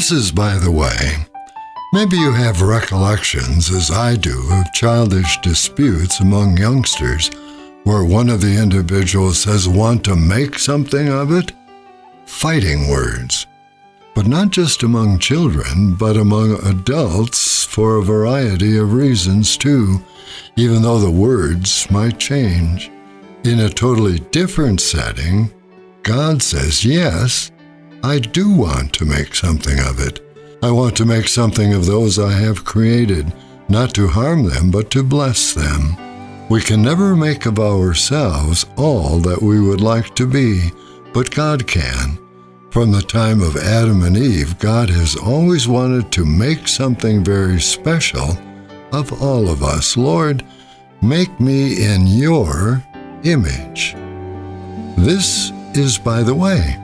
This is, by the way, maybe you have recollections, as I do, of childish disputes among youngsters where one of the individuals says want to make something of it. Fighting words. But not just among children, but among adults for a variety of reasons too, even though the words might change. In a totally different setting, God says, Yes, I do want to make something of it. I want to make something of those I have created, not to harm them, but to bless them. We can never make of ourselves all that we would like to be, but God can. From the time of Adam and Eve, God has always wanted to make something very special of all of us. Lord, make me in your image. This is by the way.